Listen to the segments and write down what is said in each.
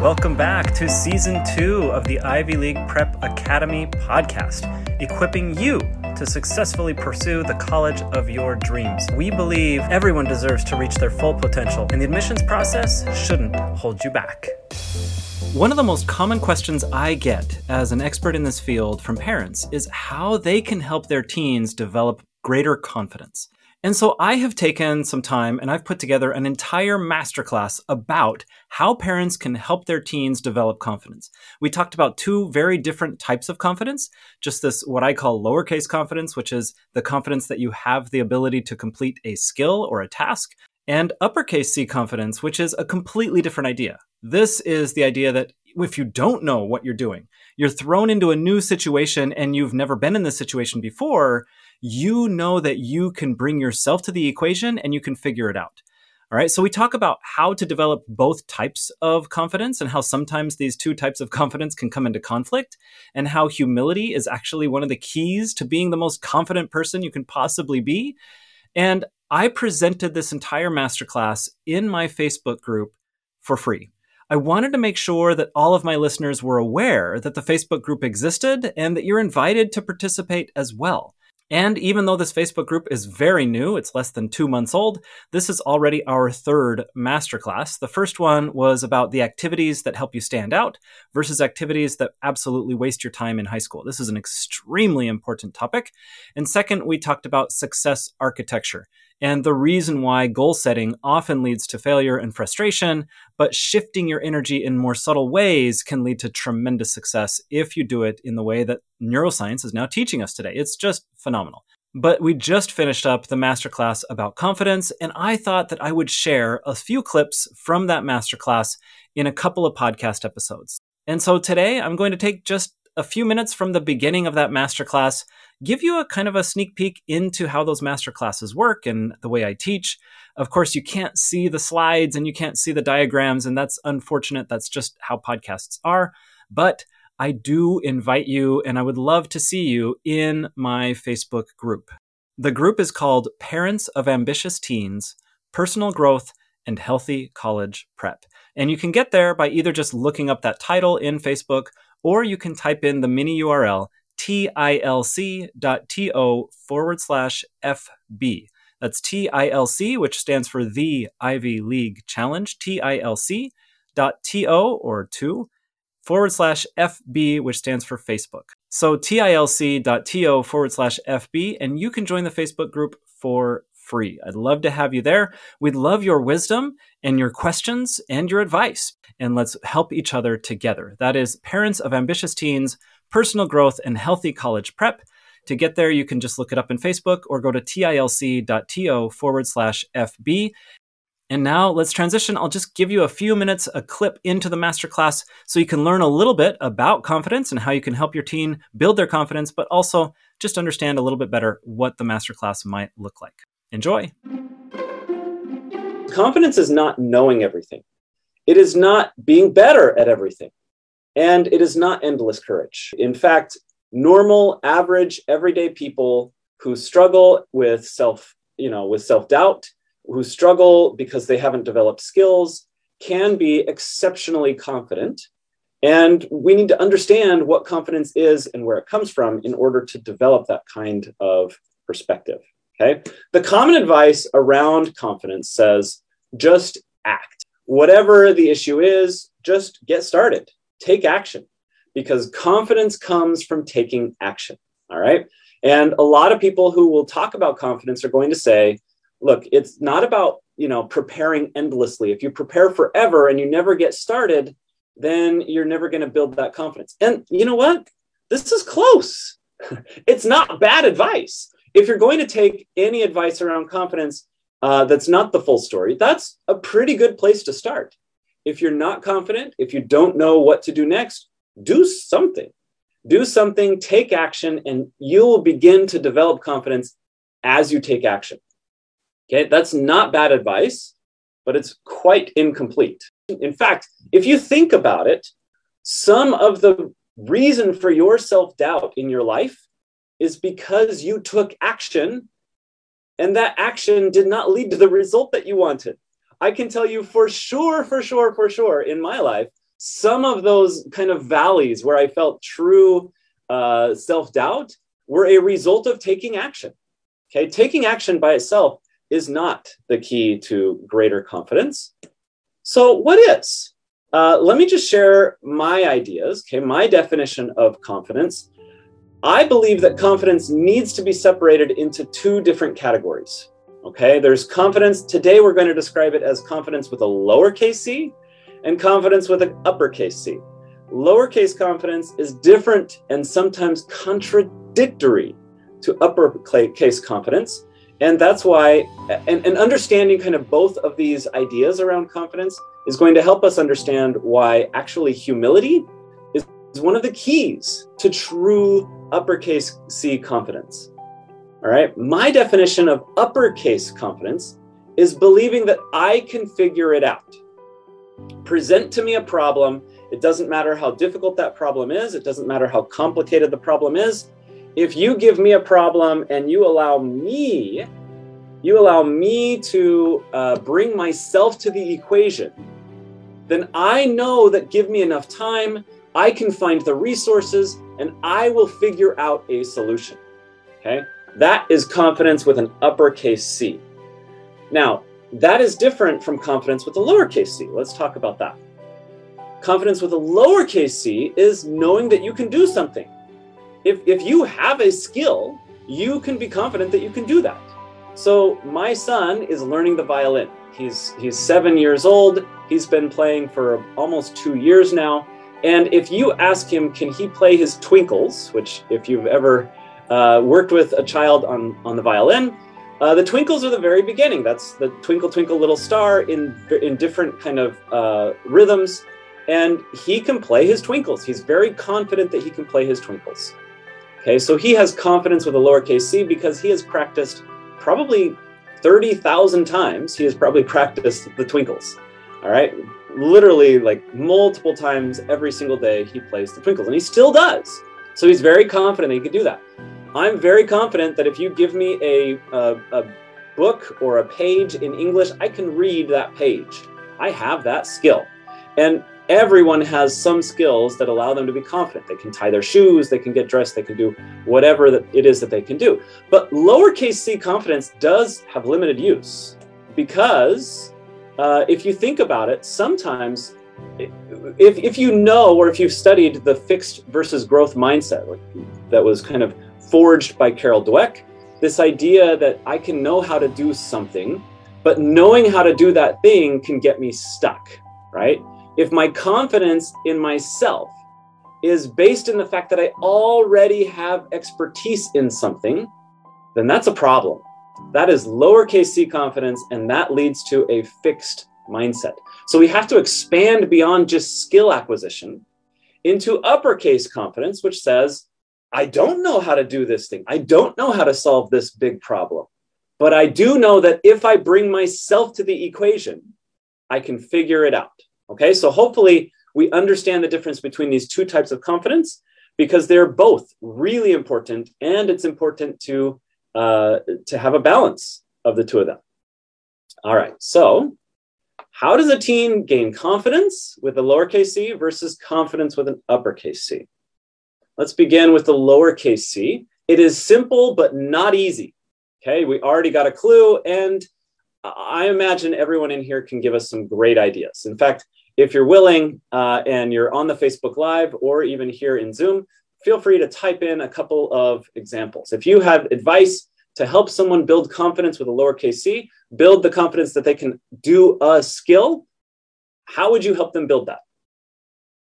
Welcome back to season two of the Ivy League Prep Academy podcast, equipping you to successfully pursue the college of your dreams. We believe everyone deserves to reach their full potential, and the admissions process shouldn't hold you back. One of the most common questions I get as an expert in this field from parents is how they can help their teens develop greater confidence. And so I have taken some time and I've put together an entire masterclass about how parents can help their teens develop confidence. We talked about two very different types of confidence just this, what I call lowercase confidence, which is the confidence that you have the ability to complete a skill or a task, and uppercase C confidence, which is a completely different idea. This is the idea that if you don't know what you're doing, you're thrown into a new situation and you've never been in this situation before, you know that you can bring yourself to the equation and you can figure it out. All right. So we talk about how to develop both types of confidence and how sometimes these two types of confidence can come into conflict and how humility is actually one of the keys to being the most confident person you can possibly be. And I presented this entire masterclass in my Facebook group for free. I wanted to make sure that all of my listeners were aware that the Facebook group existed and that you're invited to participate as well. And even though this Facebook group is very new, it's less than two months old, this is already our third masterclass. The first one was about the activities that help you stand out versus activities that absolutely waste your time in high school. This is an extremely important topic. And second, we talked about success architecture and the reason why goal setting often leads to failure and frustration, but shifting your energy in more subtle ways can lead to tremendous success if you do it in the way that neuroscience is now teaching us today. It's just phenomenal. But we just finished up the masterclass about confidence, and I thought that I would share a few clips from that masterclass in a couple of podcast episodes. And so today I'm going to take just a few minutes from the beginning of that masterclass give you a kind of a sneak peek into how those master classes work and the way I teach. Of course, you can't see the slides and you can't see the diagrams, and that's unfortunate. That's just how podcasts are. But I do invite you, and I would love to see you in my Facebook group. The group is called Parents of Ambitious Teens Personal Growth and Healthy College Prep. And you can get there by either just looking up that title in Facebook or you can type in the mini URL tilc.to forward slash FB. That's TILC, which stands for the Ivy League Challenge, tilc.to or 2 forward slash FB, which stands for Facebook. So tilc.to forward slash FB, and you can join the Facebook group for free. I'd love to have you there. We'd love your wisdom and your questions and your advice. And let's help each other together. That is Parents of Ambitious Teens personal growth, and healthy college prep. To get there, you can just look it up in Facebook or go to tilc.to forward slash FB. And now let's transition. I'll just give you a few minutes, a clip into the masterclass so you can learn a little bit about confidence and how you can help your teen build their confidence, but also just understand a little bit better what the masterclass might look like. Enjoy. Confidence is not knowing everything, it is not being better at everything. And it is not endless courage. In fact, normal, average, everyday people who struggle with self, you know, with self-doubt, who struggle because they haven't developed skills, can be exceptionally confident. And we need to understand what confidence is and where it comes from in order to develop that kind of perspective. Okay. The common advice around confidence says just act. Whatever the issue is, just get started take action because confidence comes from taking action. All right. And a lot of people who will talk about confidence are going to say, look, it's not about, you know, preparing endlessly. If you prepare forever and you never get started, then you're never going to build that confidence. And you know what? This is close. it's not bad advice. If you're going to take any advice around confidence uh, that's not the full story, that's a pretty good place to start if you're not confident, if you don't know what to do next, do something. Do something, take action, and you will begin to develop confidence as you take action. Okay, that's not bad advice, but it's quite incomplete. In fact, if you think about it, some of the reason for your self doubt in your life is because you took action and that action did not lead to the result that you wanted. I can tell you for sure, for sure, for sure in my life, some of those kind of valleys where I felt true uh, self doubt were a result of taking action. Okay, taking action by itself is not the key to greater confidence. So, what is? Uh, let me just share my ideas, okay, my definition of confidence. I believe that confidence needs to be separated into two different categories. Okay, there's confidence. Today, we're going to describe it as confidence with a lowercase c and confidence with an uppercase c. Lowercase confidence is different and sometimes contradictory to uppercase confidence. And that's why, and, and understanding kind of both of these ideas around confidence is going to help us understand why actually humility is one of the keys to true uppercase C confidence. All right. My definition of uppercase confidence is believing that I can figure it out. Present to me a problem. It doesn't matter how difficult that problem is, it doesn't matter how complicated the problem is. If you give me a problem and you allow me, you allow me to uh, bring myself to the equation, then I know that give me enough time, I can find the resources and I will figure out a solution. Okay. That is confidence with an uppercase C. Now, that is different from confidence with a lowercase c. Let's talk about that. Confidence with a lowercase c is knowing that you can do something. If, if you have a skill, you can be confident that you can do that. So, my son is learning the violin. He's, he's seven years old. He's been playing for almost two years now. And if you ask him, can he play his twinkles, which, if you've ever uh, worked with a child on, on the violin, uh, the twinkles are the very beginning. That's the twinkle twinkle little star in in different kind of uh, rhythms, and he can play his twinkles. He's very confident that he can play his twinkles. Okay, so he has confidence with a lowercase c because he has practiced probably thirty thousand times. He has probably practiced the twinkles. All right, literally like multiple times every single day he plays the twinkles, and he still does. So he's very confident he can do that. I'm very confident that if you give me a, a, a, book or a page in English, I can read that page. I have that skill. And everyone has some skills that allow them to be confident. They can tie their shoes, they can get dressed, they can do whatever it is that they can do. But lowercase c confidence does have limited use because uh, if you think about it, sometimes if, if you know or if you've studied the fixed versus growth mindset like, that was kind of forged by Carol Dweck. This idea that I can know how to do something, but knowing how to do that thing can get me stuck, right? If my confidence in myself is based in the fact that I already have expertise in something, then that's a problem. That is lowercase c confidence, and that leads to a fixed mindset. So we have to expand beyond just skill acquisition into uppercase confidence, which says, I don't know how to do this thing. I don't know how to solve this big problem. But I do know that if I bring myself to the equation, I can figure it out. Okay, so hopefully we understand the difference between these two types of confidence because they're both really important, and it's important to uh, to have a balance of the two of them. All right, so how does a teen gain confidence with a lowercase c versus confidence with an uppercase c? Let's begin with the lowercase c. It is simple, but not easy. Okay, we already got a clue, and I imagine everyone in here can give us some great ideas. In fact, if you're willing uh, and you're on the Facebook Live or even here in Zoom, feel free to type in a couple of examples. If you have advice to help someone build confidence with a lowercase c, build the confidence that they can do a skill, how would you help them build that?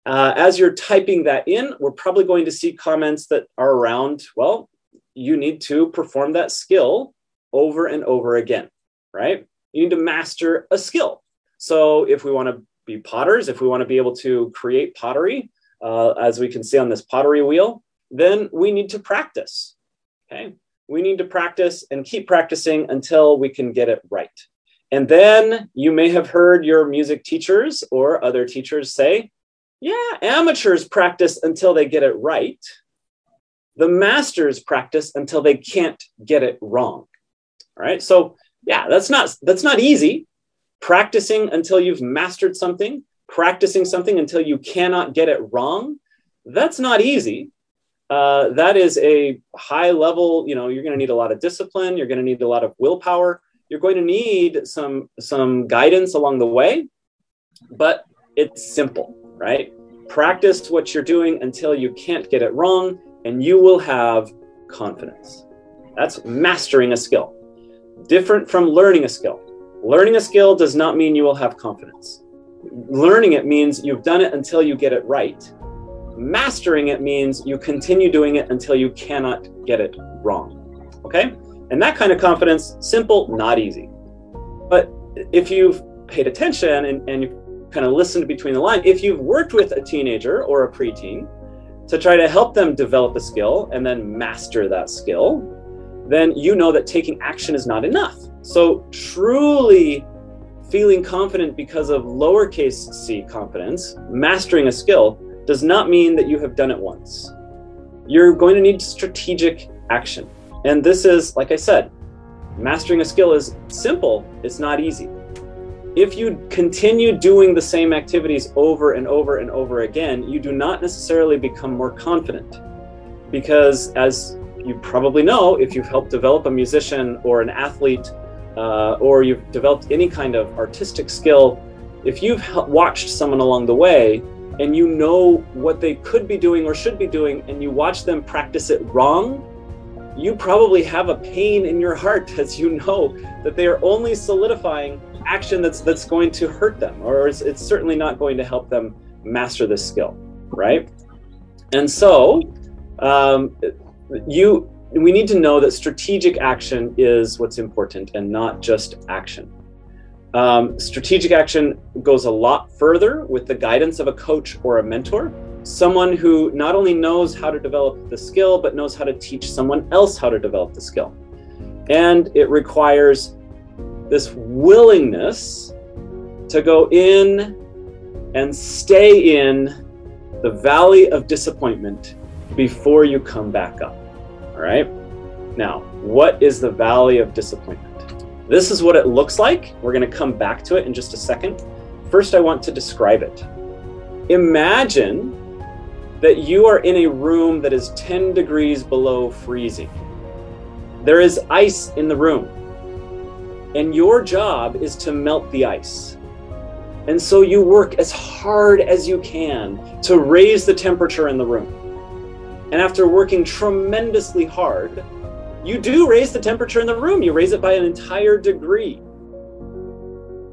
Uh, as you're typing that in, we're probably going to see comments that are around, well, you need to perform that skill over and over again, right? You need to master a skill. So if we want to be potters, if we want to be able to create pottery, uh, as we can see on this pottery wheel, then we need to practice. Okay. We need to practice and keep practicing until we can get it right. And then you may have heard your music teachers or other teachers say, yeah, amateurs practice until they get it right. The masters practice until they can't get it wrong. All right. So yeah, that's not that's not easy. Practicing until you've mastered something, practicing something until you cannot get it wrong, that's not easy. Uh, that is a high level, you know, you're going to need a lot of discipline. You're going to need a lot of willpower. You're going to need some, some guidance along the way, but it's simple, right? Practice what you're doing until you can't get it wrong, and you will have confidence. That's mastering a skill. Different from learning a skill. Learning a skill does not mean you will have confidence. Learning it means you've done it until you get it right. Mastering it means you continue doing it until you cannot get it wrong. Okay? And that kind of confidence, simple, not easy. But if you've paid attention and, and you kind of listened between the lines, if you've worked with a teenager or a preteen to try to help them develop a skill and then master that skill, then you know that taking action is not enough. So, truly feeling confident because of lowercase c confidence, mastering a skill, does not mean that you have done it once. You're going to need strategic action. And this is, like I said, mastering a skill is simple, it's not easy. If you continue doing the same activities over and over and over again, you do not necessarily become more confident. Because, as you probably know, if you've helped develop a musician or an athlete, uh, or you've developed any kind of artistic skill, if you've watched someone along the way and you know what they could be doing or should be doing, and you watch them practice it wrong, you probably have a pain in your heart as you know that they are only solidifying action that's that's going to hurt them, or it's, it's certainly not going to help them master this skill, right? And so, um, you we need to know that strategic action is what's important and not just action. Um, strategic action goes a lot further with the guidance of a coach or a mentor, someone who not only knows how to develop the skill, but knows how to teach someone else how to develop the skill. And it requires this willingness to go in and stay in the valley of disappointment before you come back up. Right. Now, what is the valley of disappointment? This is what it looks like. We're going to come back to it in just a second. First, I want to describe it. Imagine that you are in a room that is 10 degrees below freezing. There is ice in the room, and your job is to melt the ice. And so you work as hard as you can to raise the temperature in the room. And after working tremendously hard, you do raise the temperature in the room. You raise it by an entire degree.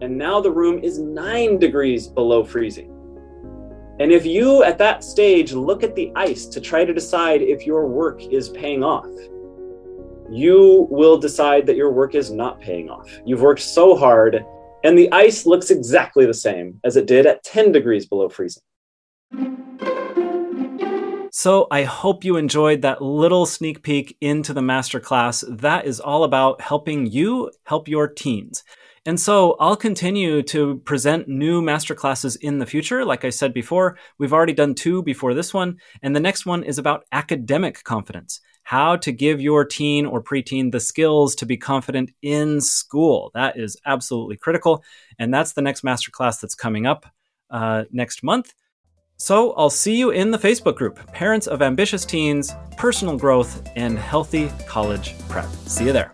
And now the room is nine degrees below freezing. And if you at that stage look at the ice to try to decide if your work is paying off, you will decide that your work is not paying off. You've worked so hard, and the ice looks exactly the same as it did at 10 degrees below freezing. So I hope you enjoyed that little sneak peek into the masterclass. That is all about helping you help your teens. And so I'll continue to present new masterclasses in the future. Like I said before, we've already done two before this one. And the next one is about academic confidence how to give your teen or preteen the skills to be confident in school. That is absolutely critical. And that's the next masterclass that's coming up uh, next month. So I'll see you in the Facebook group Parents of Ambitious Teens, Personal Growth, and Healthy College Prep. See you there.